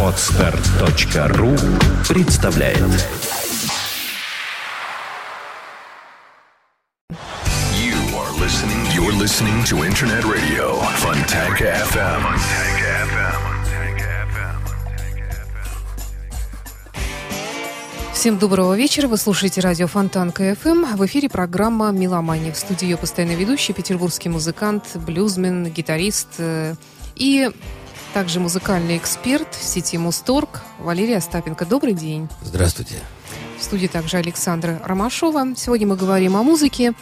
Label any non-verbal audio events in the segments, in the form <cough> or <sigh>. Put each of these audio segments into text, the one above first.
Отстар.ру представляет You are listening. You're listening to Internet Radio Fontanka FM. Fontanka FM. Всем доброго вечера. Вы слушаете радио Фонтан КФМ. В эфире программа «Меломания». В студии ее постоянно ведущий, петербургский музыкант, блюзмен, гитарист э, и также музыкальный эксперт сети Мусторг Валерия Остапенко. Добрый день. Здравствуйте. В студии также Александра Ромашова. Сегодня мы говорим о музыке.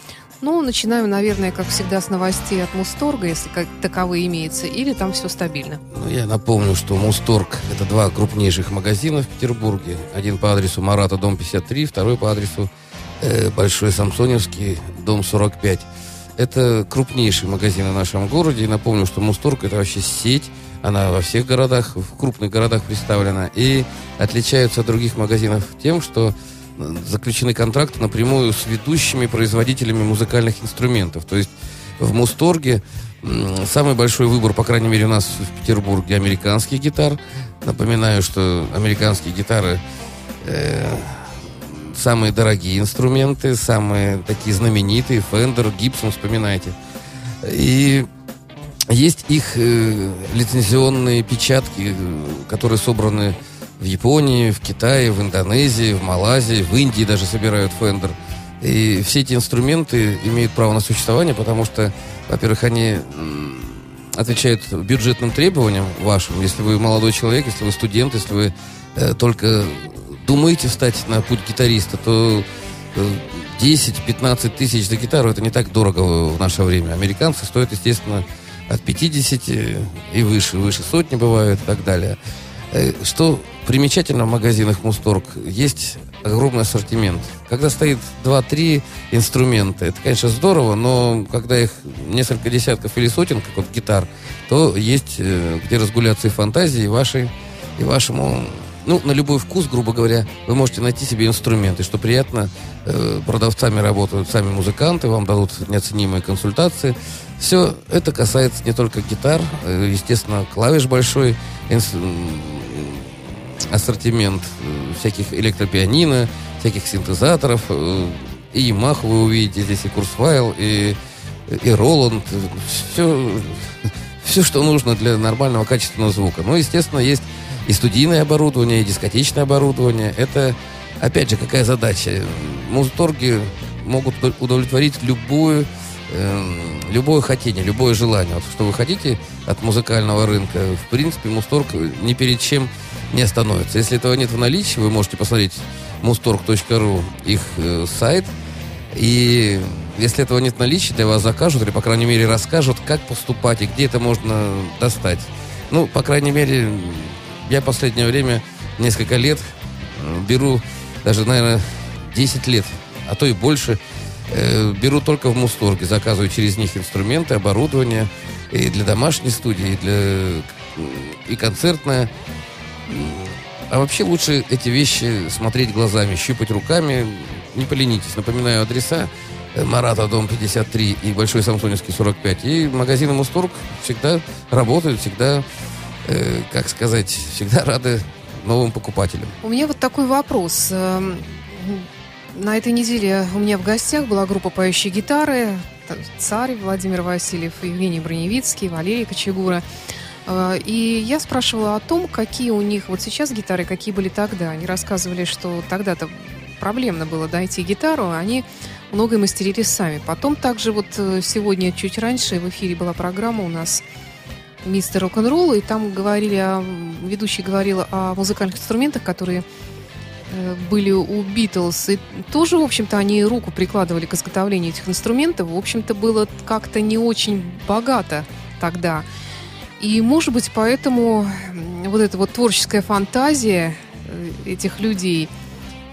Ну, начинаем, наверное, как всегда, с новостей от Мусторга, если как таковые имеются, или там все стабильно. Ну, я напомню, что Мусторг – это два крупнейших магазина в Петербурге. Один по адресу Марата, дом 53, второй по адресу э, Большой Самсоневский, дом 45. Это крупнейшие магазины в нашем городе. И напомню, что Мусторг – это вообще сеть. Она во всех городах, в крупных городах представлена. И отличается от других магазинов тем, что заключены контракты напрямую с ведущими производителями музыкальных инструментов. То есть в Мусторге самый большой выбор, по крайней мере, у нас в Петербурге американских гитар. Напоминаю, что американские гитары э, самые дорогие инструменты, самые такие знаменитые, Fender, Gibson, вспоминайте. И есть их э, лицензионные печатки, э, которые собраны в Японии, в Китае, в Индонезии, в Малайзии, в Индии даже собирают Fender. И все эти инструменты имеют право на существование, потому что, во-первых, они отвечают бюджетным требованиям вашим. Если вы молодой человек, если вы студент, если вы э, только думаете встать на путь гитариста, то э, 10-15 тысяч за гитару это не так дорого в наше время. Американцы стоят, естественно, от 50 и выше, выше сотни бывают и так далее. Э, Что примечательно в магазинах Мусторг, есть огромный ассортимент. Когда стоит 2-3 инструмента, это, конечно, здорово, но когда их несколько десятков или сотен, как вот гитар, то есть э, где разгуляться и фантазии, и вашей, и вашему ну, на любой вкус, грубо говоря, вы можете найти себе инструменты. Что приятно, э, продавцами работают сами музыканты, вам дадут неоценимые консультации. Все это касается не только гитар, э, естественно, клавиш большой, инс- ассортимент э, всяких электропианино, всяких синтезаторов. И Yamaha вы увидите здесь, и Курсфайл, и, и Роланд. Все, все, что нужно для нормального качественного звука. Ну, естественно, есть и студийное оборудование, и дискотечное оборудование. Это, опять же, какая задача? Музторги могут удовлетворить любую, эм, любое хотение, любое желание. Вот что вы хотите от музыкального рынка, в принципе, Мусторг ни перед чем не остановится. Если этого нет в наличии, вы можете посмотреть mustorg.ru, их э, сайт, и если этого нет в наличии, для вас закажут, или, по крайней мере, расскажут, как поступать и где это можно достать. Ну, по крайней мере, я в последнее время, несколько лет, э, беру, даже, наверное, 10 лет, а то и больше, э, беру только в Мусторге, заказываю через них инструменты, оборудование, и для домашней студии, и для и концертная. А вообще лучше эти вещи смотреть глазами, щупать руками. Не поленитесь. Напоминаю адреса. Э, Марата, дом 53 и Большой Самсоневский 45. И магазины Мусторг всегда работают, всегда, э, как сказать, всегда рады новым покупателям. У меня вот такой вопрос. Эм, На этой неделе у меня в гостях была группа «Поющие гитары», Царь Владимир Васильев, Евгений Броневицкий, Валерий Кочегура. Э, И я спрашивала о том, какие у них вот сейчас гитары, какие были тогда. Они рассказывали, что тогда-то проблемно было дойти гитару, а они многое мастерили сами. Потом также вот э, сегодня, чуть раньше, в эфире была программа у нас «Мистер рок-н-ролл», и там говорили, о, ведущий говорил о музыкальных инструментах, которые э, были у Битлз. И тоже, в общем-то, они руку прикладывали к изготовлению этих инструментов. В общем-то, было как-то не очень богато тогда. И, может быть, поэтому вот эта вот творческая фантазия э, этих людей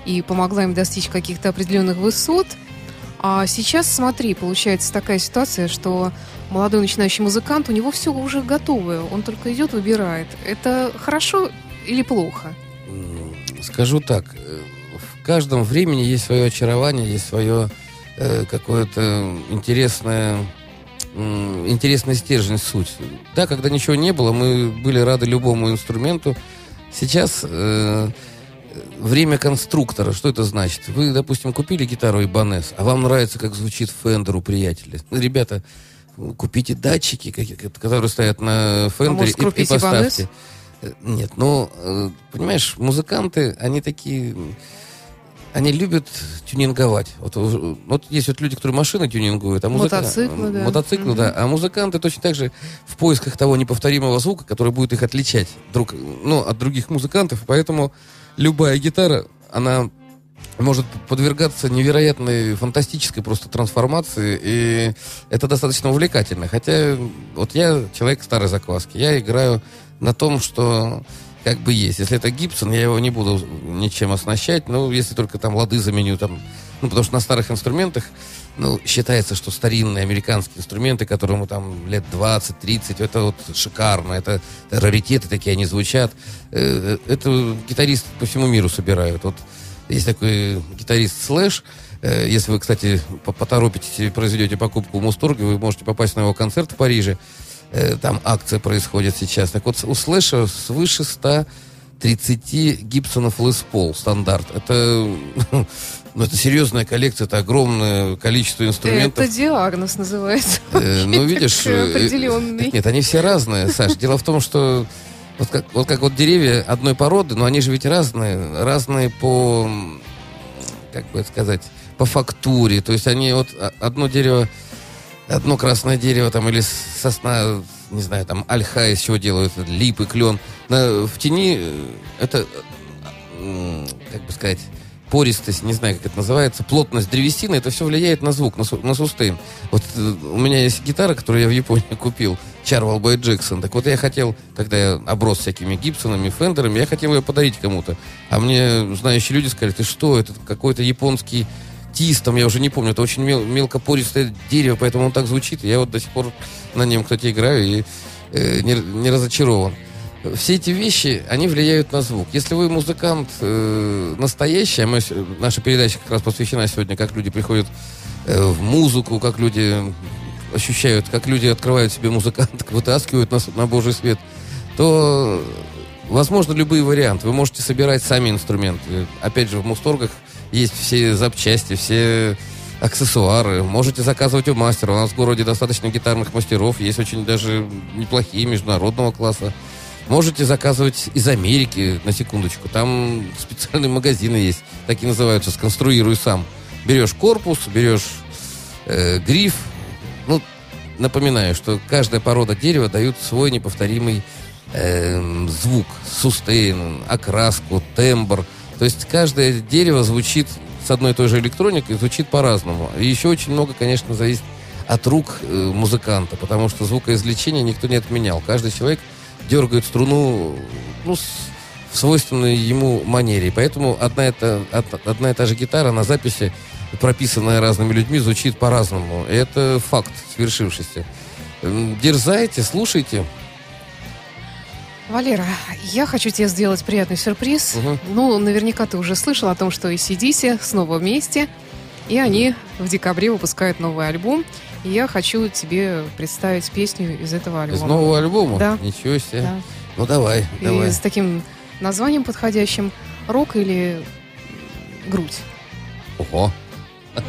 и помогла им достичь каких-то определенных высот. А сейчас, смотри, получается такая ситуация, что молодой начинающий музыкант, у него все уже готовое, он только идет, выбирает. Это хорошо или плохо? Скажу так, э, в каждом времени есть свое очарование, есть свое э, какое-то интересное м, интересный стержень, суть. Да, когда ничего не было, мы были рады любому инструменту. Сейчас э, время конструктора, что это значит? Вы, допустим, купили гитару Ibanez, а вам нравится, как звучит Fender у приятеля. Ребята, купите датчики, которые стоят на Fender А и- и, поставьте. Э, Нет, ну, э, понимаешь, музыканты, они такие... Они любят тюнинговать. Вот, э, вот есть вот люди, которые машины тюнингуют, а музыка... Мотоциклы, да. Мотоциклы, Мгм. да. А музыканты точно так же в поисках того неповторимого звука, который будет их отличать друг, ну, от других музыкантов. Поэтому любая гитара, она может подвергаться невероятной, фантастической просто трансформации, и это достаточно увлекательно. Хотя вот я человек старой закваски, я играю на том, что как бы есть. Если это Гибсон, я его не буду ничем оснащать, ну, если только там лады заменю, там, ну, потому что на старых инструментах, ну, считается, что старинные американские инструменты, которым там лет 20-30, это вот шикарно, это, раритеты такие, они звучат. Э, Это гитаристы по всему миру собирают. Вот есть такой гитарист Слэш. Э, Если вы, кстати, по- поторопитесь и произведете покупку в Мусторге, вы можете попасть на его концерт в Париже. Э, Там акция происходит сейчас. Так вот, у Слэша свыше 130 гибсонов Лес Пол стандарт. Это, <laughs> ну, это серьезная коллекция, это огромное количество инструментов. Это диагноз называется. Э, Ну, видишь... Определенный. Нет, они все разные, Саш. Дело в том, что вот как, вот как вот деревья одной породы, но они же ведь разные. Разные по, как бы сказать, по фактуре. То есть они вот одно дерево, одно красное дерево там или сосна, не знаю, там ольха из чего делают, липы, клен. В тени э, это, как бы сказать, пористость, не знаю, как это называется, плотность древесины, это все влияет на звук, на, су- на сустейн. Вот э, у меня есть гитара, которую я в Японии <laughs> купил, Charwell by Jackson. Так вот я хотел, когда я оброс всякими Гибсонами, Фендерами, я хотел ее подарить кому-то. А мне знающие люди сказали, ты что, это какой-то японский тис, там, я уже не помню, это очень мел- мелкопористое дерево, поэтому он так звучит. Я вот до сих пор на нем, кстати, играю и э, не, не разочарован. Все эти вещи, они влияют на звук. Если вы музыкант э, настоящий, а мы, наша передача как раз посвящена сегодня, как люди приходят э, в музыку, как люди ощущают, как люди открывают себе музыканток, <laughs> вытаскивают на, с- на божий свет, то возможно любые варианты. Вы можете собирать сами инструменты. Опять же, в Мусторгах есть все запчасти, все аксессуары. Можете заказывать у мастера. У нас в городе достаточно гитарных мастеров. Есть очень даже неплохие международного класса. Можете заказывать из Америки, на секундочку. Там специальные магазины есть. Такие называются «Сконструируй сам». Берешь корпус, берешь э, гриф. Ну, напоминаю, что каждая порода дерева дает свой неповторимый эм, звук, сустейн, окраску, тембр. То есть каждое дерево звучит с одной и той же электроникой, звучит по-разному. И еще очень много, конечно, зависит от рук э, музыканта, потому что звукоизвлечение никто не отменял. Каждый человек дергает струну ну, с- в свойственной ему манере. И Поэтому одна, это, од- одна и та же гитара на записи, прописанная разными людьми, звучит по-разному. И это факт свершившийся. Дерзайте, слушайте. Валера, я хочу тебе сделать приятный сюрприз. Мгм. Ну, наверняка ты уже слышал о том, что ACDC снова вместе, и они в декабре выпускают новый альбом. И я хочу тебе представить песню из этого альбома. Из нового альбома? Да. Ничего себе. Да. Ну давай, И давай. с таким названием подходящим «Рок» или «Грудь». Ого. Are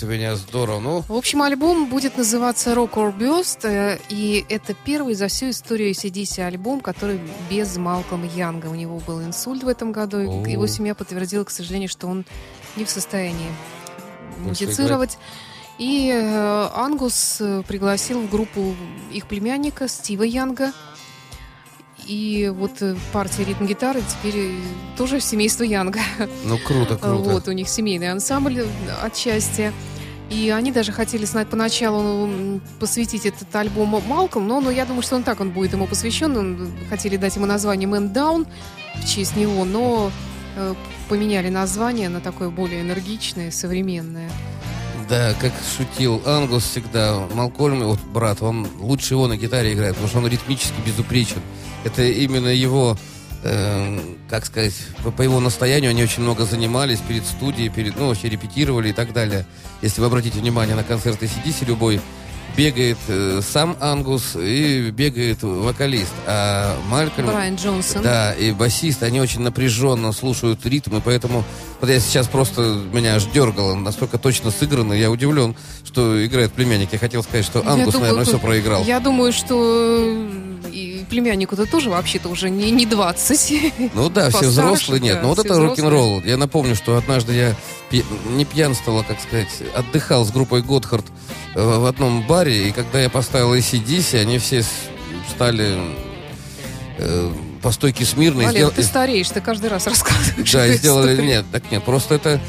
ты меня здорово. Ну, В общем, альбом будет называться Rock or Bust, э, и это первый за всю историю ACDC альбом, который без Малкома Янга. У него был инсульт в этом году, О. его семья подтвердила, к сожалению, что он не в состоянии Больше музицировать. И э, Ангус э, пригласил в группу их племянника Стива Янга. И вот э, партия ритм-гитары теперь э, тоже семейство Янга. ну круто, <laughs> круто. Вот, у них семейный ансамбль э, отчасти. И они даже хотели знать поначалу м, посвятить этот альбом Малком, но, но я думаю, что он так он будет ему посвящен. Он, хотели дать ему название Man Down в честь него, но э, поменяли название на такое более энергичное, современное. Да, как шутил Ангус всегда, Малкольм, вот брат, он лучше его на гитаре играет, потому что он ритмически безупречен. Это именно его, э, как сказать, по, по его настоянию они очень много занимались перед студией, перед, ну, вообще репетировали и так далее. Если вы обратите внимание на концерты CDC, любой бегает э, сам Ангус и бегает вокалист, а Малькольм... Брайан Джонсон. Да, и басист, они очень напряженно слушают ритм, и поэтому вот я сейчас просто меня аж дергало, настолько точно сыграно, я удивлен, что играет племянник. Я хотел сказать, что Ангус, думаю, наверное, все проиграл. Я думаю, что и племяннику-то тоже вообще-то уже не, не 20. Ну да, все взрослые, нет. да, Но вот все это рок-н-ролл. Я напомню, что однажды я пи- не пьянствовал, а, как сказать, отдыхал с группой Готхард э, в одном баре, и когда я поставил ACDC, они все стали э, по стойке смирно. Валер, сдел- ты стареешь, ты каждый раз рассказываешь. Да, и сделали... историю. Нет, так нет, просто это...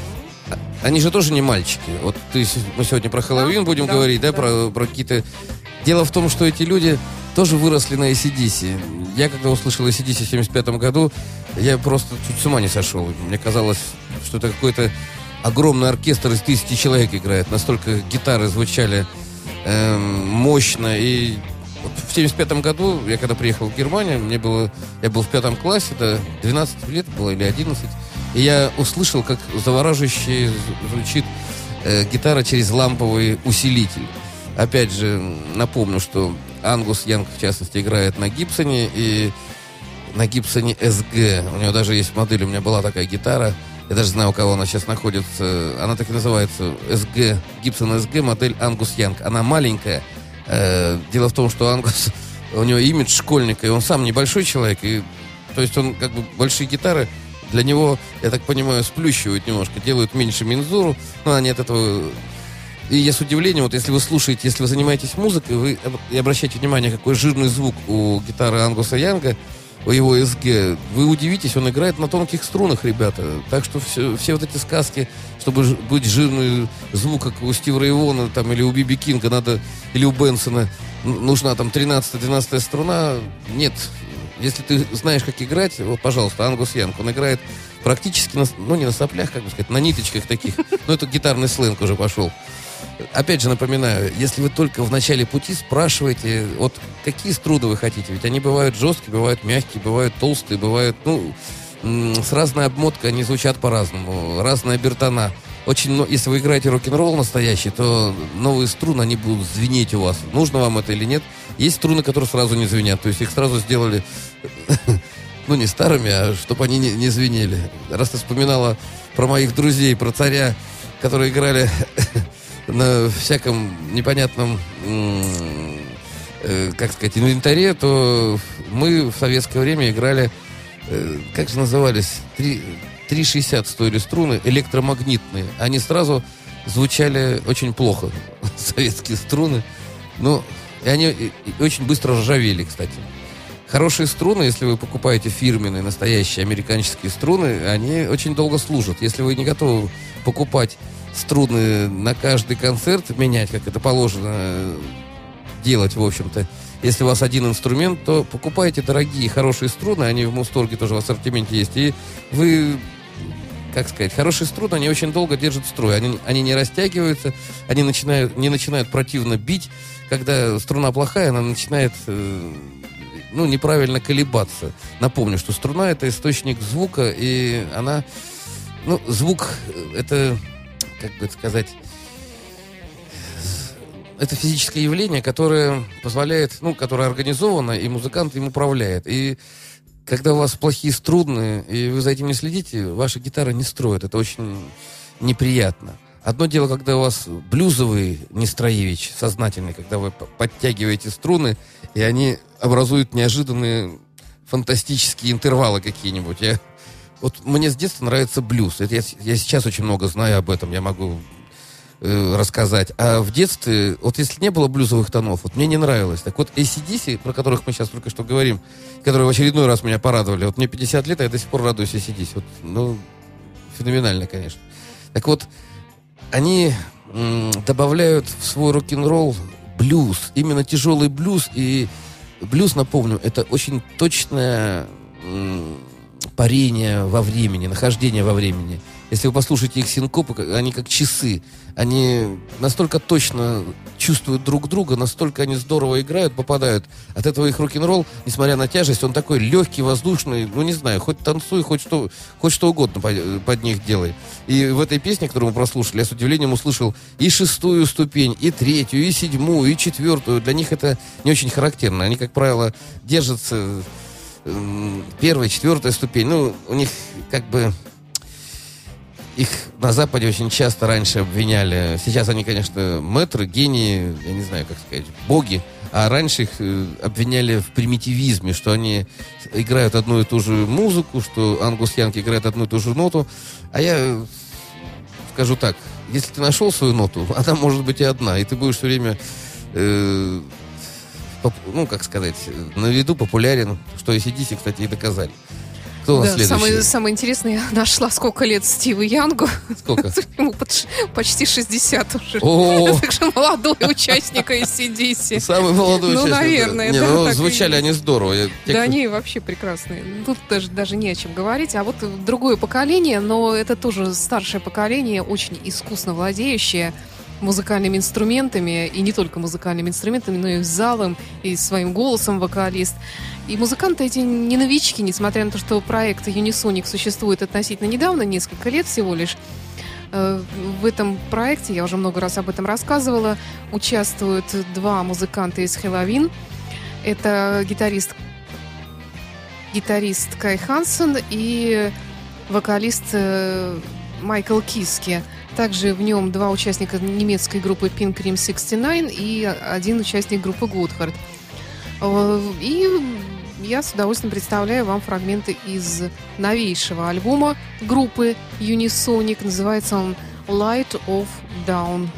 Они же тоже не мальчики. Вот ты, мы сегодня про Хэллоуин Да, будем да, говорить, да, да. Про, про какие-то... Дело в том, что эти люди тоже выросли на ACDC. Я, когда услышал ACDC в 75 году, я просто чуть с ума не сошел. Мне казалось, что это какой-то огромный оркестр из тысячи человек играет. Настолько гитары звучали эм, мощно. И вот в 75 году, я когда приехал в Германию, мне было, я был в пятом классе, это 12 лет было или 11, и я услышал, как завораживающе звучит э, гитара через ламповый усилитель. Опять же, напомню, что Ангус Янг, в частности, играет на Гибсоне, и на Гибсоне SG. У него даже есть модель, у меня была такая гитара. Я даже знаю, у кого она сейчас находится. Она так и называется SG, Гибсон SG, модель Ангус Янг. Она маленькая. Э, Дело в том, что Ангус, <laughs> у него имидж школьника, и он сам небольшой человек, и то есть он как бы большие гитары для него, я так понимаю, сплющивают немножко, делают меньше мензуру, но они от этого и я с удивлением, вот если вы слушаете, если вы занимаетесь музыкой, вы и обращаете внимание, какой жирный звук у гитары Ангуса Янга, у его СГ, вы удивитесь, он играет на тонких струнах, ребята. Так что все, все вот эти сказки, чтобы ж- быть жирный звук, как у Стива Рейвона там, или у Биби Кинга, надо, или у Бенсона, нужна там 13-12 струна. Нет. Если ты знаешь, как играть, вот, пожалуйста, Ангус Янг, он играет практически, на, ну, не на соплях, как бы сказать, на ниточках таких. <laughs> Ну, это гитарный сленг уже пошел. Опять же напоминаю, если вы только в начале пути, спрашивайте, вот какие струны вы хотите. Ведь они бывают жесткие, бывают мягкие, бывают толстые, бывают, ну, с разной обмоткой они звучат по-разному. Разная бертона. Очень, но- если вы играете рок-н-ролл настоящий, то новые струны, они будут звенеть у вас. Нужно вам это или нет. Есть струны, которые сразу не звенят. То есть их сразу сделали, <laughs> ну, не старыми, а чтобы они не, не звенели. Раз ты вспоминала про моих друзей, про царя, которые играли <laughs> на всяком непонятном, э, как сказать, инвентаре, то мы в советское время играли, э, как же назывались, три- 3,60 стоили струны, электромагнитные. Они сразу звучали очень плохо, <laughs> советские струны. Ну, и они очень быстро ржавели, кстати. Хорошие струны, если вы покупаете фирменные, настоящие американские струны, они очень долго служат. Если вы не готовы покупать струны на каждый концерт, менять, как это положено э, делать, в общем-то, если у вас один инструмент, то покупайте дорогие, хорошие струны, они в Мусторге тоже в ассортименте есть, и вы, как сказать, хорошие струны, они очень долго держат строй, они, они не растягиваются, они начинают, не начинают противно бить, когда струна плохая, она начинает э, ну, неправильно колебаться. Напомню, что струна это источник звука, и она, ну, звук это, как бы это сказать, это физическое явление, которое позволяет, ну, которое организовано, и музыкант им управляет. И когда у вас плохие струны, и вы за этим не следите, ваша гитара не строит. Это очень неприятно. Одно дело, когда у вас блюзовый Нестроевич, сознательный, когда вы подтягиваете струны, и они образуют неожиданные фантастические интервалы какие-нибудь. Я, вот мне с детства нравится блюз. Это я, я сейчас очень много знаю об этом, я могу э, рассказать. А в детстве, вот если не было блюзовых тонов, вот мне не нравилось. Так вот, ACDC, про которых мы сейчас только что говорим, которые в очередной раз меня порадовали, вот мне 50 лет, а я до сих пор радуюсь ACDC. Вот, ну, феноменально, конечно. Так вот, они добавляют в свой рок-н-ролл блюз, именно тяжелый блюз. И блюз, напомню, это очень точное парение во времени, нахождение во времени. Если вы послушаете их синкопы, они как часы. Они настолько точно чувствуют друг друга, настолько они здорово играют, попадают. От этого их рок-н-ролл, несмотря на тяжесть, он такой легкий, воздушный, ну не знаю, хоть танцуй, хоть что, хоть что угодно под, под них делай. И в этой песне, которую мы прослушали, я с удивлением услышал и шестую ступень, и третью, и седьмую, и четвертую. Для них это не очень характерно. Они, как правило, держатся первая, четвертая ступень. Ну, у них как бы их на Западе очень часто раньше обвиняли. Сейчас они, конечно, мэтры, гении, я не знаю, как сказать, боги. А раньше их э, обвиняли в примитивизме, что они играют одну и ту же музыку, что Ангус Янг играет одну и ту же ноту. А я скажу так, если ты нашел свою ноту, <laughs> она может быть и одна, и ты будешь все время, э, ну, как сказать, на виду популярен, что ACDC, кстати, и доказали. Кто да, следующий? Самое, самое интересное, я нашла, сколько лет Стиву Янгу. Сколько? <laughs> Ему почти 60 уже. О <laughs> Так что молодой участник ACDC. Самый молодой ну, участник. Наверное. Не, да, ну, звучали они здорово. Да, они вообще прекрасные. Тут даже, даже не о чем говорить. А вот другое поколение, но это тоже старшее поколение, очень искусно владеющее музыкальными инструментами, и не только музыкальными инструментами, но и залом, и своим голосом вокалист. И музыканты эти не новички, несмотря на то, что проект Unisonic существует относительно недавно, несколько лет всего лишь. Э, в этом проекте, я уже много раз об этом рассказывала, участвуют два музыканта из Хэллоуин. Это гитарист, гитарист Кай Хансен и вокалист э, Майкл Киски. Также в нем два участника немецкой группы Pink Cream 69 и один участник группы Goodhart. Э, и я с удовольствием представляю вам фрагменты из новейшего альбома группы Unisonic. Называется он Light of Down.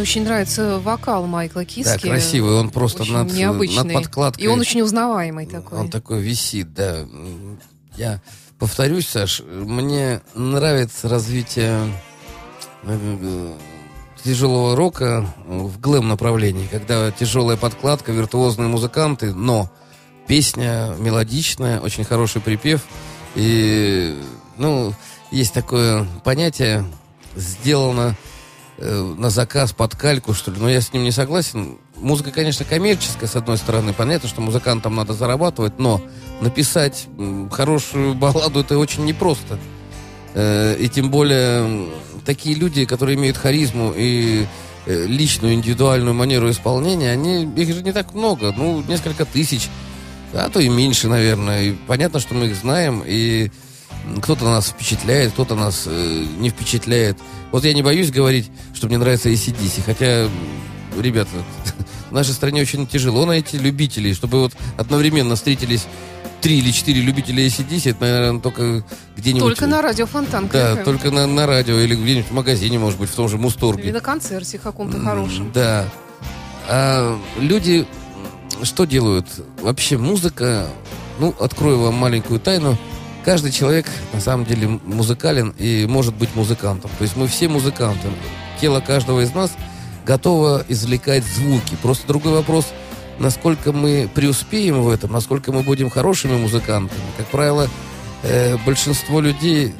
Очень нравится вокал Майкла Киски. Да, красивый, он просто Очень над, необычный. над подкладкой. И он очень узнаваемый такой. Он такой висит, да. Я повторюсь, Саш, мне нравится развитие э, тяжелого рока в глэм направлении, когда тяжелая подкладка, виртуозные музыканты, но песня мелодичная, очень хороший припев. И, ну, есть такое понятие, сделано э, на заказ под кальку, что ли, но я с ним не согласен. Музыка, конечно, коммерческая, с одной стороны. Понятно, что музыкантам надо зарабатывать, но написать хорошую балладу это очень непросто. Э, и тем более такие люди, которые имеют харизму и э, личную индивидуальную манеру исполнения, они, их же не так много, ну, несколько тысяч, а то и меньше, наверное. И понятно, что мы их знаем, и кто-то нас впечатляет, кто-то нас э, не впечатляет. Вот я не боюсь говорить, что мне нравится ACDC, хотя, ребята, <laughs> в нашей стране очень тяжело найти любителей, чтобы вот одновременно встретились три или четыре любителя ACDC, это, наверное, только где-нибудь... Только на радио Фонтан. Да, КФМ. только на, на радио или где-нибудь в магазине, может быть, в том же Или Мусторге. на концерте каком-то хорошем. Да. А люди что делают? Вообще музыка, ну, открою вам маленькую тайну. Каждый человек на самом деле музыкален и может быть музыкантом. То есть мы все музыканты. Тело каждого из нас готово извлекать звуки. Просто другой вопрос, насколько мы преуспеем в этом, насколько мы будем хорошими музыкантами. Как правило, э, большинство людей,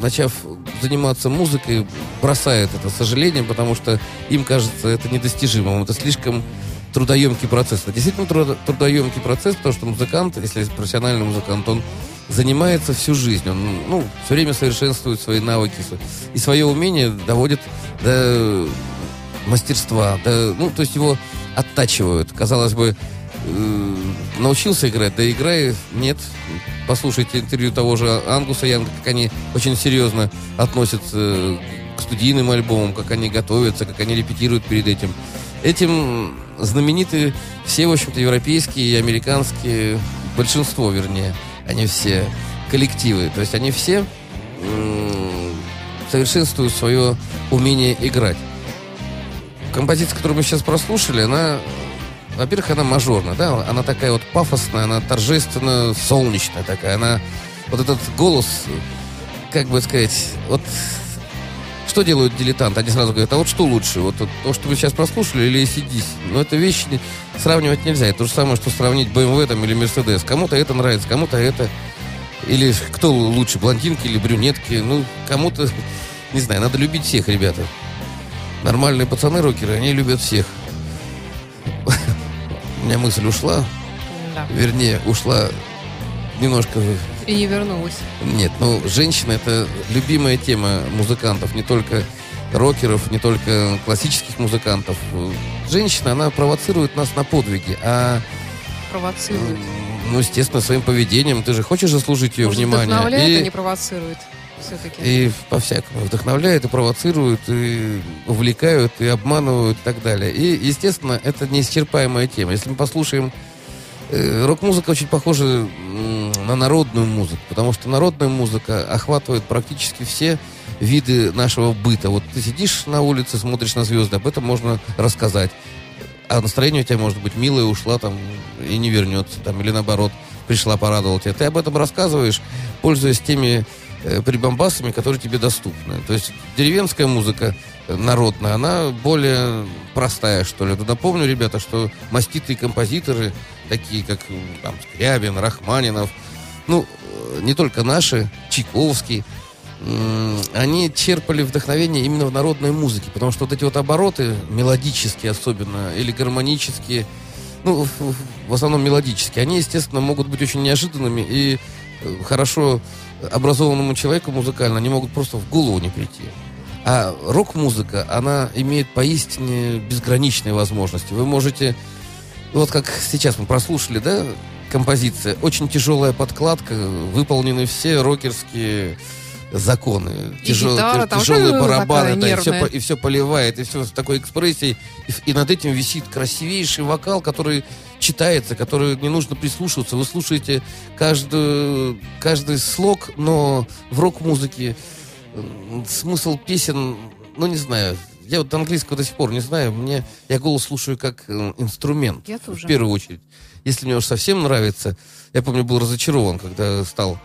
начав заниматься музыкой, бросает это сожалением, потому что им кажется это недостижимым. Это слишком трудоемкий процесс. Это действительно трудо- трудоемкий процесс, потому что музыкант, если профессиональный музыкант, он занимается всю жизнь. Он ну, все время совершенствует свои навыки и свое умение доводит до мастерства. До, ну, то есть его оттачивают. Казалось бы, э, научился играть, да играй, нет. Послушайте интервью того же Ангуса Янга, как они очень серьезно относятся к студийным альбомам, как они готовятся, как они репетируют перед этим. Этим знамениты все, в общем-то, европейские и американские, большинство, вернее, они все коллективы. То есть они все совершенствуют свое умение играть. Композиция, которую мы сейчас прослушали, она, во-первых, она мажорная, да, она такая вот пафосная, она торжественно солнечная такая, она, вот этот голос, как бы сказать, вот что делают дилетанты? Они сразу говорят, а вот что лучше? Вот то, что вы сейчас прослушали, или ACDC? Но это вещи не- сравнивать нельзя. Это то же самое, что сравнить BMW там или Mercedes. Кому-то это нравится, кому-то это. Или кто лучше, блондинки или брюнетки? Ну, кому-то, <laughs> не знаю, надо любить всех, ребята. Нормальные пацаны-рокеры, они любят всех. <laughs> У меня мысль ушла. Вернее, ушла немножко И не вернулась. нет, ну, женщина это любимая тема музыкантов, не только рокеров, не только классических музыкантов. Женщина, она провоцирует нас на подвиги, а, Провоцирует. ну, естественно, своим поведением. Ты же хочешь заслужить ее Может, внимание. вдохновляет, и, а не провоцирует. Все-таки. и по-всякому вдохновляют, и провоцируют, и увлекают, и обманывают, и так далее. И, естественно, это неисчерпаемая тема. Если мы послушаем Рок-музыка очень похожа на народную музыку, потому что народная музыка охватывает практически все виды нашего быта. Вот ты сидишь на улице, смотришь на звезды, об этом можно рассказать. А настроение у тебя может быть милое, ушла там и не вернется, там, или наоборот, пришла, порадовала тебя. Ты об этом рассказываешь, пользуясь теми э, прибамбасами, которые тебе доступны. То есть деревенская музыка э, народная, она более простая, что ли. Напомню, ребята, что маститые композиторы, такие как там, Скрябин, Рахманинов, ну, э, не только наши, Чайковский, они черпали вдохновение именно в народной музыке, потому что вот эти вот обороты, мелодические особенно, или гармонические, ну, в основном мелодические, они, естественно, могут быть очень неожиданными и э, хорошо образованному человеку музыкально они могут просто в голову не прийти. А рок-музыка, она имеет поистине безграничные возможности. Вы можете, вот как сейчас мы прослушали, да, композиция, очень тяжелая подкладка, выполнены все рокерские законы. И гитара там тяжелые барабаны, да, и, все, и все поливает, и все с такой экспрессией. И, и над этим висит красивейший вокал, который читается, который не нужно прислушиваться. Вы слушаете каждую, каждый слог, но в рок-музыке смысл песен, ну не знаю, Я вот английского до сих пор не знаю. Мне, я голос слушаю как э, инструмент. Я тоже. В первую очередь. Если мне уж совсем нравится... Я помню, был разочарован, когда стал...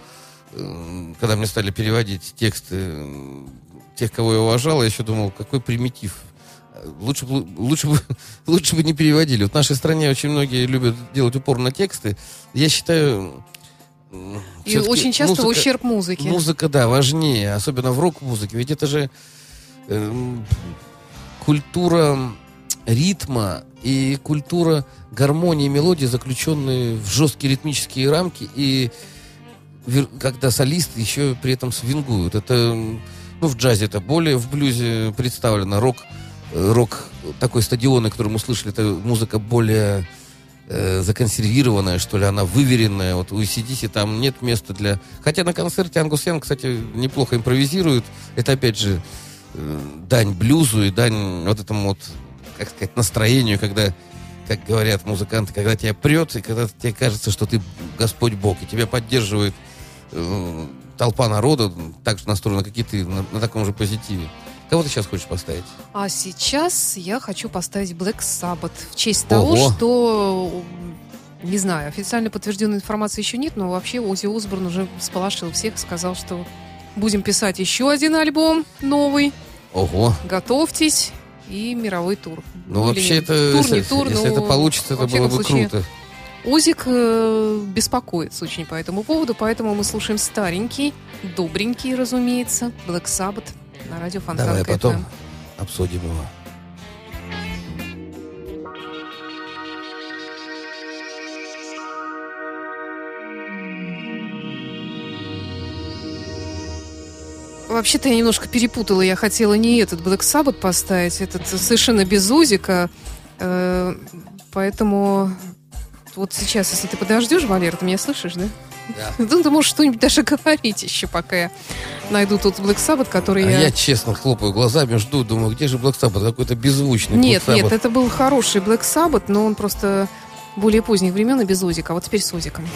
э, Когда мне стали переводить тексты э, тех, кого я уважал, я еще думал, какой примитив. Лучше, бы- лучше, бы, <laughs> лучше бы не переводили. Вот в нашей стране очень многие любят делать упор на тексты. Я считаю... И очень часто музыка- ущерб музыке. Музыка, да, важнее, особенно в рок-музыке. Ведь это же эм, культура ритма и культура гармонии мелодии, заключенные в жесткие ритмические рамки, и когда солисты еще при этом свингуют. Это, ну, в джазе это более, в блюзе представлено. Рок, э, рок такой стадионный, который мы слышали, это музыка более э, законсервированная, что ли, она выверенная. Вот у ACDC там нет места для... Хотя на концерте Ангус Янг, кстати, неплохо импровизирует. Это, опять же, дань блюзу и дань вот этому вот, как сказать, настроению, когда, как говорят музыканты, когда тебя прет, и когда тебе кажется, что ты Господь Бог, и тебя поддерживает э, толпа народа, так же настроена, как и ты, на, на таком же позитиве. Кого ты сейчас хочешь поставить? А сейчас я хочу поставить Black Sabbath в честь Ого. того, что не знаю, официально подтвержденной информации еще нет, но вообще Ози Осборн уже сполошил всех, сказал, что будем писать еще один альбом новый, Ого! готовьтесь и мировой тур. Ну, Или вообще, нет, это, тур, если, не тур, если но это получится, это было бы случае, круто. Озик э, беспокоится очень по этому поводу, поэтому мы слушаем старенький, добренький, разумеется, Black Sabbath на радио Фонтанка Давай потом FM. обсудим его. Вообще-то я немножко перепутала. Я хотела не этот Black Sabbath поставить, этот совершенно без узика. Э, поэтому вот сейчас, если ты подождешь, Валера, ты меня слышишь, да? Да. <laughs> Ну, ты можешь что-нибудь даже говорить еще, пока я найду тот Black Sabbath, который А я... я честно хлопаю глазами, жду, думаю, где же Black Sabbath? Какой-то беззвучный Нет, Black нет, это был хороший Black Sabbath, но он просто более поздних времен и без узика. А вот теперь с узиком.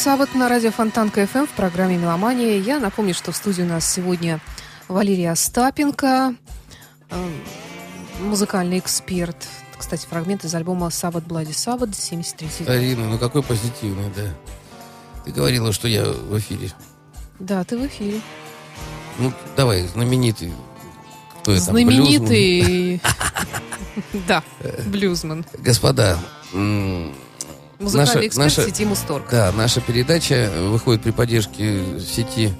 Sabbath на радио Фонтанка FM в программе «Меломания». Я напомню, что в студии у нас сегодня Валерия Остапенко, э, музыкальный эксперт. Кстати, фрагмент из альбома «Sabbath Bloody Sabbath» 73 Арина, ну какой позитивный, да. Ты говорила, что я в эфире. Да, ты в эфире. Ну, давай, знаменитый. Кто это? Знаменитый. <laughs> Да, блюзман. Господа, Музыкальный эксперт наша, сети Мусторг. Да, наша передача выходит при поддержке сети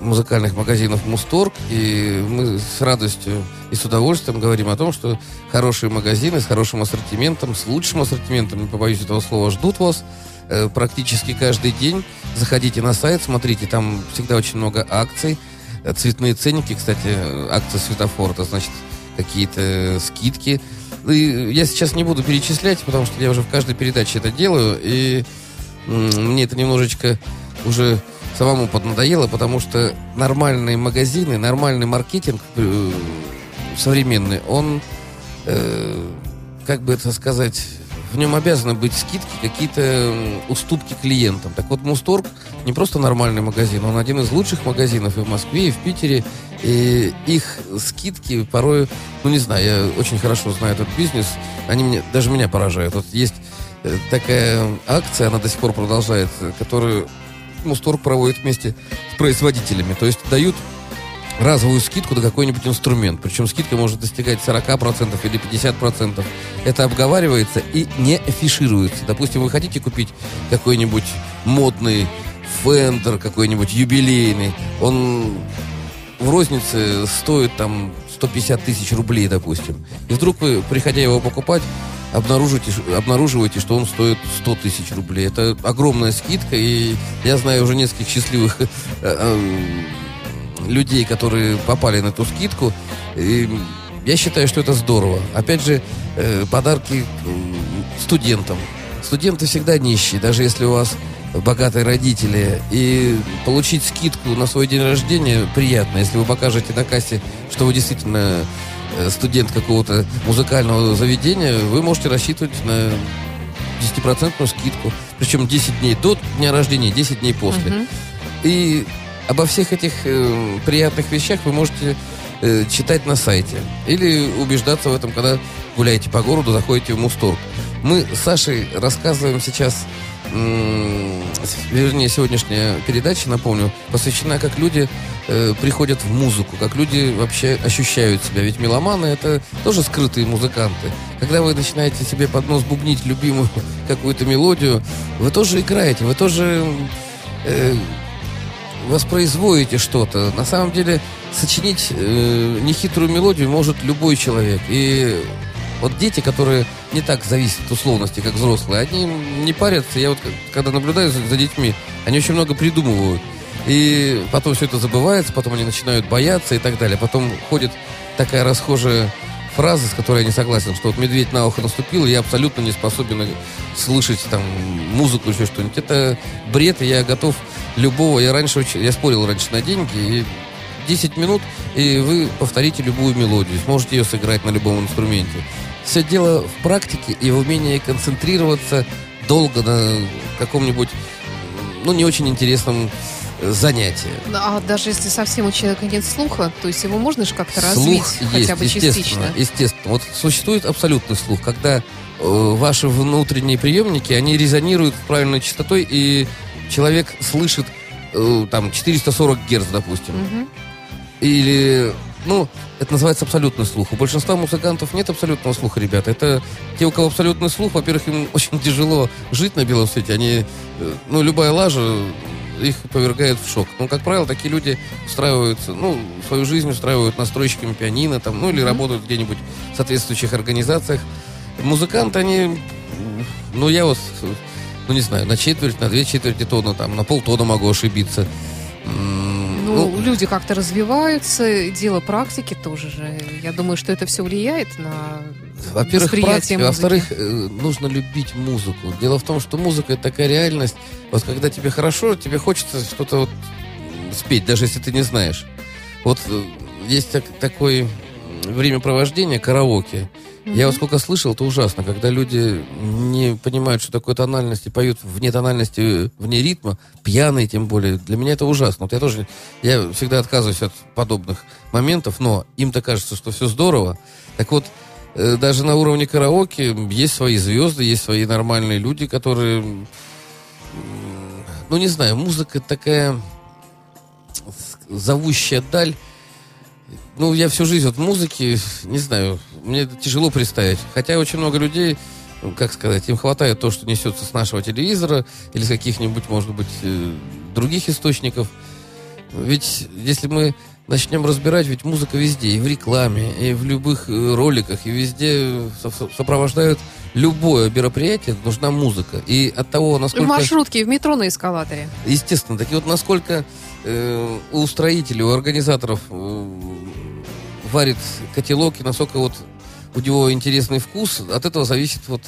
музыкальных магазинов Мусторг, и мы с радостью и с удовольствием говорим о том, что хорошие магазины с хорошим ассортиментом, с лучшим ассортиментом, не побоюсь этого слова, ждут вас э, практически каждый день. Заходите на сайт, смотрите, там всегда очень много акций, цветные ценники, кстати, акция светофор, это значит какие-то скидки, я сейчас не буду перечислять, потому что я уже в каждой передаче это делаю, и мне это немножечко уже самому поднадоело, потому что нормальные магазины, нормальный маркетинг э, современный, он, э, как бы это сказать, в нем обязаны быть скидки, какие-то уступки клиентам. Так вот, Мусторг не просто нормальный магазин, он один из лучших магазинов и в Москве, и в Питере. И их скидки порой, ну не знаю, я очень хорошо знаю этот бизнес, они мне, даже меня поражают. Вот есть э, такая акция, она до сих пор продолжается, которую Мусторг проводит вместе с производителями. То есть дают разовую скидку на какой-нибудь инструмент. Причем скидка может достигать 40% или 50%. Это обговаривается и не афишируется. Допустим, вы хотите купить какой-нибудь модный фендер, какой-нибудь юбилейный. Он в рознице стоит там 150 тысяч рублей, допустим. И вдруг вы, приходя его покупать, обнаружите, обнаруживаете, что он стоит 100 тысяч рублей. Это огромная скидка, и я знаю уже нескольких счастливых э, э, людей, которые попали на эту скидку. И я считаю, что это здорово. Опять же, э, подарки студентам. Студенты всегда нищие, даже если у вас богатые родители. И получить скидку на свой день рождения приятно, если вы покажете на кассе, что вы действительно э, студент какого-то музыкального заведения, вы можете рассчитывать на 10% скидку. Причем 10 дней до дня рождения, 10 дней после. Uh-huh. И Обо всех этих э, приятных вещах вы можете э, читать на сайте. Или убеждаться в этом, когда гуляете по городу, заходите в Мусторг. Мы с Сашей рассказываем сейчас, э, вернее, сегодняшняя передача, напомню, посвящена, как люди э, приходят в музыку, как люди вообще ощущают себя. Ведь меломаны — это тоже скрытые музыканты. Когда вы начинаете себе под нос бубнить любимую <laughs> какую-то мелодию, вы тоже играете, вы тоже... Э, воспроизводите что-то. На самом деле, сочинить э, нехитрую мелодию может любой человек. И вот дети, которые не так зависят от условности, как взрослые, они не парятся. Я вот когда наблюдаю за, за детьми, они очень много придумывают. И потом все это забывается, потом они начинают бояться и так далее. Потом ходит такая расхожая фраза, с которой я не согласен, что вот медведь на ухо наступил, и я абсолютно не способен слышать там музыку, еще что-нибудь. Это бред, и я готов любого. Я раньше, я спорил раньше на деньги, и 10 минут, и вы повторите любую мелодию, сможете ее сыграть на любом инструменте. Все дело в практике и в умении концентрироваться долго на каком-нибудь, ну, не очень интересном э, занятии. А даже если совсем у человека нет слуха, то есть его можно же как-то развить слух хотя есть, бы частично? Естественно. Вот существует абсолютный слух, когда э, ваши внутренние приемники, они резонируют правильной частотой, и человек слышит э, там 440 герц, допустим. Угу. Или, ну, это называется абсолютный слух. У большинства музыкантов нет абсолютного слуха, ребята. Это те, у кого абсолютный слух, во-первых, им <laughs> очень тяжело жить на белом свете. Они, э, ну, любая лажа их повергает в шок. Ну, как правило, такие люди устраиваются, ну, свою жизнь устраивают настройщиками пианино, там, ну, или mm-hmm. работают где-нибудь в соответствующих организациях. Музыканты, они, ну, я вот ну не знаю, на четверть, на две четверти тона, там, на полтона могу ошибиться. Ну, ну, люди как-то развиваются, дело практики тоже же. Я думаю, что это все влияет на Во-первых, практика, во-вторых, э, нужно любить музыку. Дело в том, что музыка это такая реальность. Вот когда тебе хорошо, тебе хочется что-то вот спеть, даже если ты не знаешь. Вот э, есть так, такое времяпровождение караоке. Я вот сколько слышал, это ужасно, когда люди не понимают, что такое тональность, и поют вне тональности, вне ритма, пьяные тем более. Для меня это ужасно. Вот я тоже, я всегда отказываюсь от подобных моментов, но им-то кажется, что все здорово. Так вот, э, даже на уровне караоке есть свои звезды, есть свои нормальные люди, которые, ну не знаю, музыка такая зовущая даль. Ну, я всю жизнь вот в музыке, не знаю, мне это тяжело представить. Хотя очень много людей, ну, как сказать, им хватает то, что несется с нашего телевизора или с каких-нибудь, может быть, э, других источников. Ведь если мы начнем разбирать, ведь музыка везде, и в рекламе, и в любых э, роликах, и везде со- со- сопровождают любое мероприятие, нужна музыка. И от того, В насколько... маршрутке, в метро на эскалаторе. Естественно, так и вот насколько э, у строителей, у организаторов э, варит котелок, и насколько вот у него интересный вкус, от этого зависит вот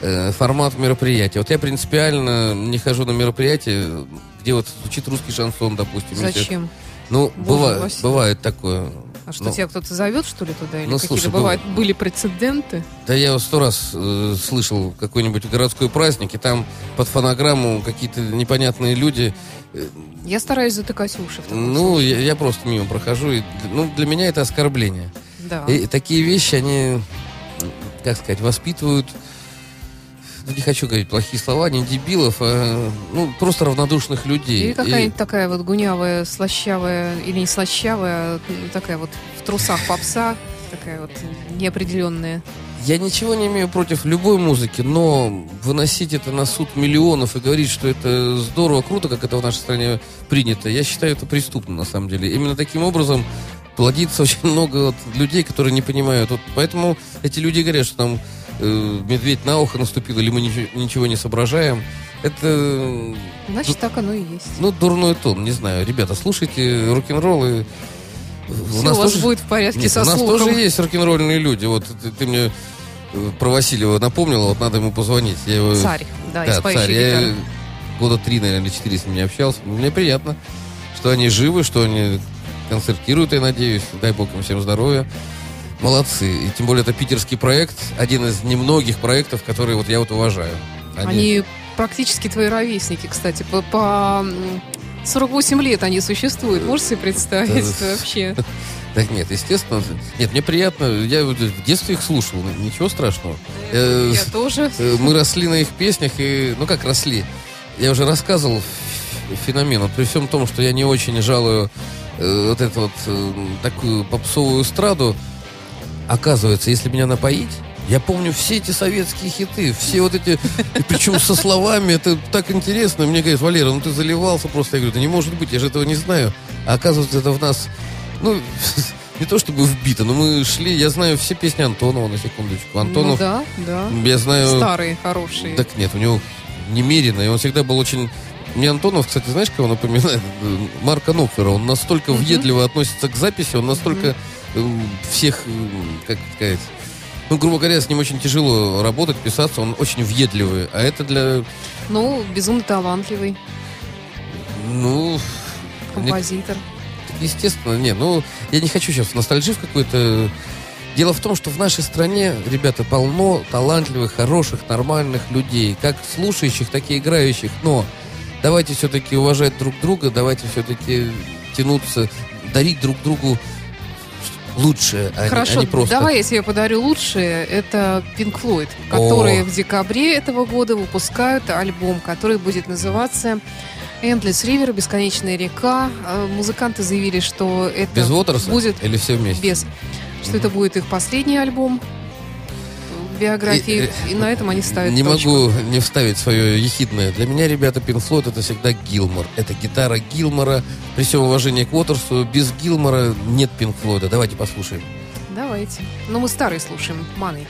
э, формат мероприятия. Вот я принципиально не хожу на мероприятие, где вот звучит русский шансон, допустим. Зачем? Ну, Боже бывает, бывает такое. А что, Ну, тебя кто-то зовет, что ли, туда? Или ну, какие-то слушай, бывают, были прецеденты? Да я сто раз э, слышал какой-нибудь городской праздник, и там под фонограмму какие-то непонятные люди Я стараюсь затыкать уши. Ну, случае. я, я просто мимо прохожу. И, ну, для меня это оскорбление. Да. И такие вещи, они, как сказать, воспитывают, ну, не хочу говорить плохие слова, не дебилов, а ну, просто равнодушных людей. Или И какая-нибудь такая вот гунявая, слащавая, или не слащавая, а такая вот в трусах попса, такая вот неопределенная. я ничего не имею против любой музыки, но выносить это на суд миллионов и говорить, что это здорово, круто, как это в нашей стране принято, я считаю это преступно на самом деле. Именно таким образом плодится очень <laughs> много вот людей, которые не понимают. Вот поэтому эти люди говорят, что нам э, медведь на ухо наступил, или мы ничего, ничего не соображаем. Это, Значит, так оно и есть. ну, дурной тон, не знаю. Ребята, слушайте рок-н-ролл и... Все у вас будет в порядке Нет, со у нас слухом. тоже есть рок-н-ролльные люди. Вот ты, ты мне э, про Васильева напомнила, вот надо ему позвонить. Я его... Царь, да, Да, царь. Я гитары. года три, наверное, или четыре с ним не общался. Мне приятно, что они живы, что они концертируют, я надеюсь. Дай бог им всем здоровья. Молодцы. И тем более это питерский проект, один из немногих проектов, которые вот я вот уважаю. Они практически твои ровесники, кстати. По, по м, 48 лет они существуют. Можешь себе представить вообще? <laughs> Так нет, естественно. Нет, мне приятно. Я в детстве их слушал. ну, Ничего страшного. Э, Я тоже. Э, Мы росли на их песнях, и, ну как росли, я уже рассказывал феномен, вот при всем том, что я не очень жалую э, вот эту вот э, такую попсовую эстраду, оказывается, если меня напоить, я помню все эти советские хиты, все вот эти, причем со словами, это так интересно. Мне говорят, Валера, ну ты заливался просто. Я говорю, да не может быть, я же этого не знаю. А оказывается, это в нас, ну, <laughs> не то чтобы вбито, но мы шли, я знаю все песни Антонова, на секундочку. Ну Антонов, да, да. я знаю... Старые, хорошие. Так нет, у него немерено, и он всегда был очень... Мне Антонов, кстати, знаешь, кого напоминает? Марка Нопфера. Он настолько въедливо относится к записи, он настолько эм, всех, эм, как сказать... Ну, грубо говоря, с ним очень тяжело работать, писаться, он очень въедливый. А это для, Ну, безумно талантливый ну, композитор. естественно, не, ну, я не хочу сейчас ностальжив какой-то... Дело в том, что в нашей стране, ребята, полно талантливых, хороших, нормальных людей, как слушающих, так и играющих, но давайте все-таки уважать друг друга, давайте все-таки тянуться, дарить друг другу лучшее, а, не- а Хорошо, не просто... давай я тебе подарю лучшее. Это Pink Floyd, которые в декабре этого года выпускают альбом, который будет называться Endless River, Бесконечная река. А, Музыканты заявили, что это Без будет или все вместе? без, что это будет их последний альбом биографии, И- и, на этом они ставят Не точку. могу не вставить свое ехидное. Для меня, ребята, Floyd это всегда Гилмор. Это гитара Гилмора. При всем уважении к Уотерсу, без Гилмора нет Floyd. Давайте послушаем. Давайте. Но мы старый слушаем, Маны.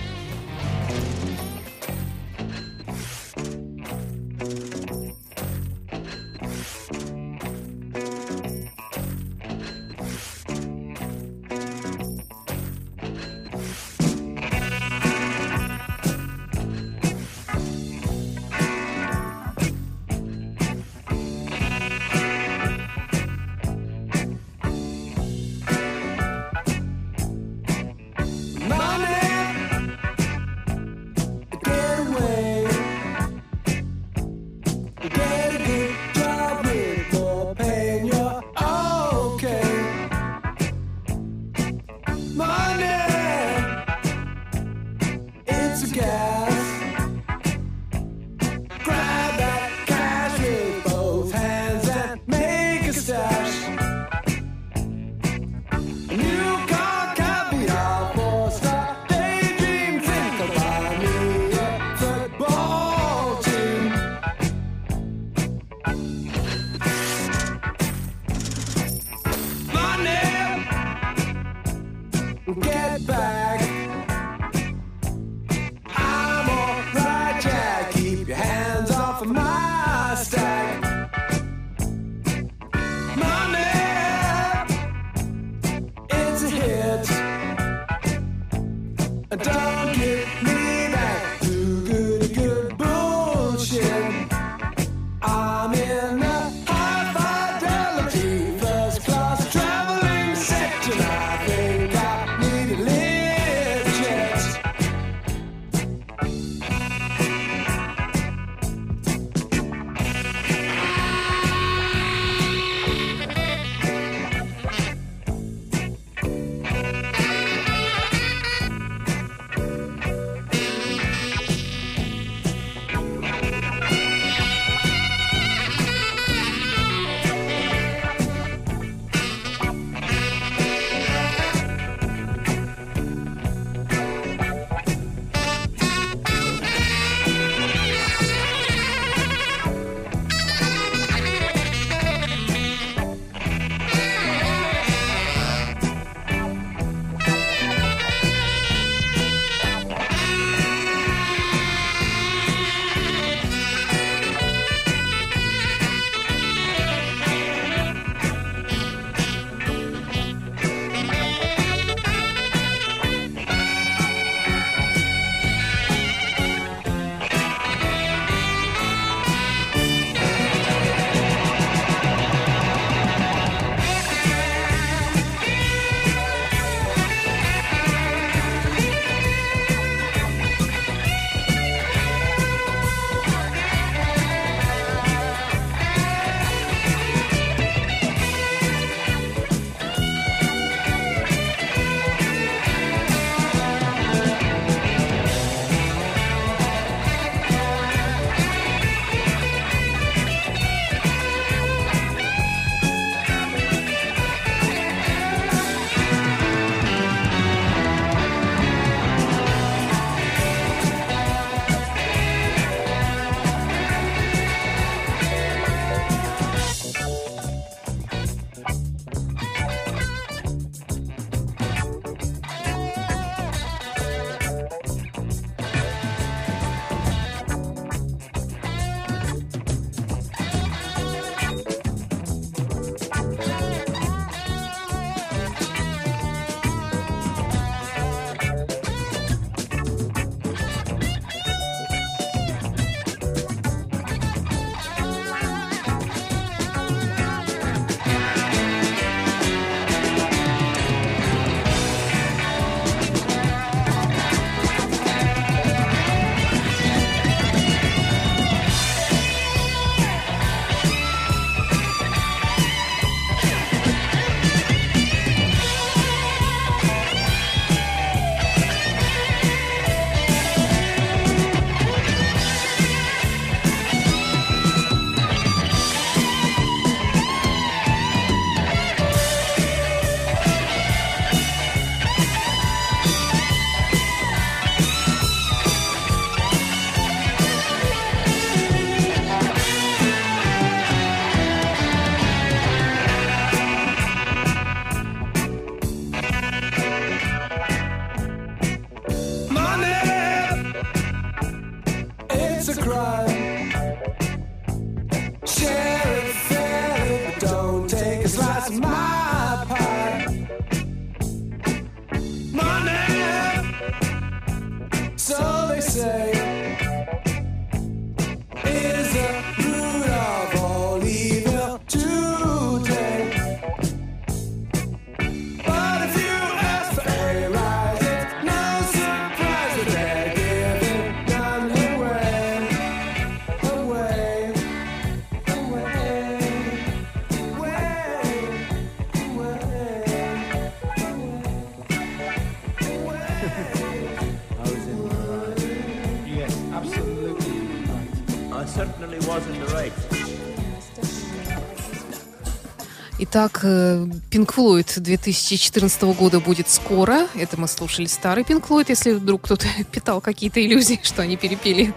Итак, Pink Floyd 2014 года будет скоро. Это мы слушали старый Pink Floyd, если вдруг кто-то <laughs> питал какие-то иллюзии, <laughs> что они перепели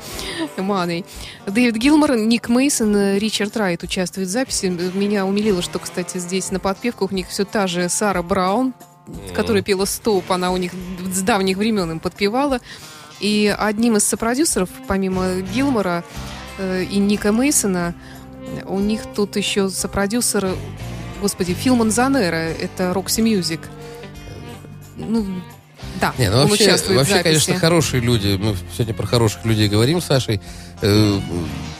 маной. Дэвид Гилмор, Ник Мейсон, Ричард Райт участвуют в записи. Меня умилило, что, кстати, здесь на подпевках у них все та же Сара Браун, которая пела «Стоп», она у них с давних времен им подпевала. И одним из сопродюсеров, помимо Гилмора э, и Ника Мейсона, у них тут еще сопродюсер господи, Фил Манзанера, это Roxy Music. Ну, да, Не, ну он вообще, участвует в вообще записи. конечно, хорошие люди. Мы сегодня про хороших людей говорим с Сашей. Э,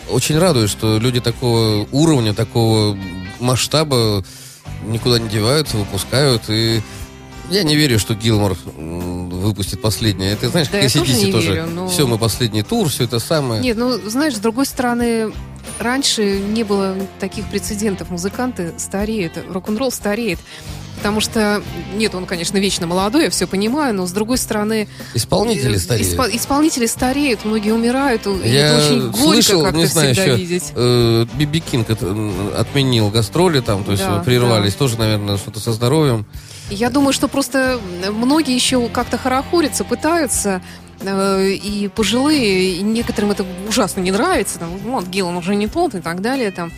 очень радует, что люди такого уровня, такого масштаба никуда не деваются, выпускают. И я не верю, что Гилмор выпустит последнее. Это, знаешь, Да, как я тоже ACDC не тоже. верю, но- Все, мы последний тур, все это самое. Нет, ну, знаешь, с другой стороны, раньше не было таких прецедентов. Музыканты стареют, рок-н-ролл стареет. Потому что, нет, он, конечно, вечно молодой, я все понимаю, но с другой стороны... Исполнители э, стареют. испо- исполнители стареют, многие умирают, Я это очень горько слышал, как-то не знаю, всегда еще видеть. э, Биби Кинг отменил гастроли там, то есть Да, прервались тоже, наверное, что-то со здоровьем. Я думаю, что просто многие еще как-то хорохорятся, пытаются, и пожилые, и некоторым это ужасно не нравится, там, вот, Гиллан уже не тот и так далее, там.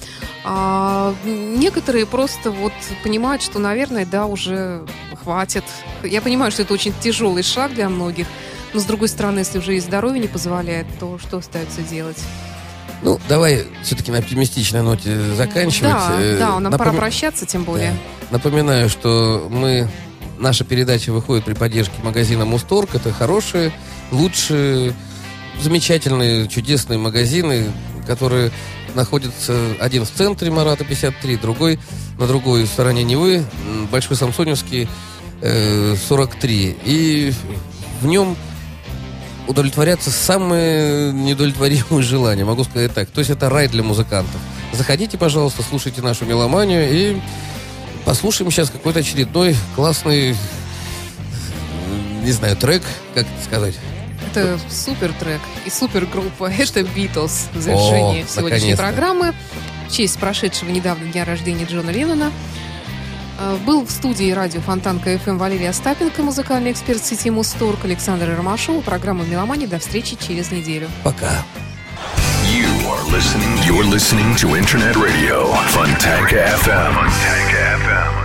А некоторые просто вот понимают, что, наверное, да, уже хватит. Я понимаю, что это очень тяжелый шаг для многих, но, с другой стороны, если уже и здоровье не позволяет, то что остается делать? Ну, давай все-таки на оптимистичной ноте заканчивать. Да, Э, да, нам напоми- пора прощаться, тем более. Да. Напоминаю, что мы наша передача выходит при поддержке магазина Мусторг. Это хорошие, лучшие, замечательные, чудесные магазины, которые находятся один в центре Марата 53, другой на другой стороне Невы, Большой Самсоневский э, 43. И в нем удовлетворяться самые неудовлетворимые <laughs> желания, могу сказать так. То есть это рай для музыкантов. Заходите, пожалуйста, слушайте нашу меломанию и послушаем сейчас какой-то очередной классный, не знаю, трек, как это сказать. Это супер трек и супер группа. <laughs> Это Битлз в завершении О, сегодняшней программы. В честь прошедшего недавно дня рождения Джона Леннона. Э, Был в студии радио Фонтанка ФМ Валерий Остапенко, музыкальный эксперт сети Мусторг Александр Ромашова. Программа «Меломания». До встречи через неделю. Пока. You are listening. You're listening to Internet Radio Fontanka FM. Fontanka FM.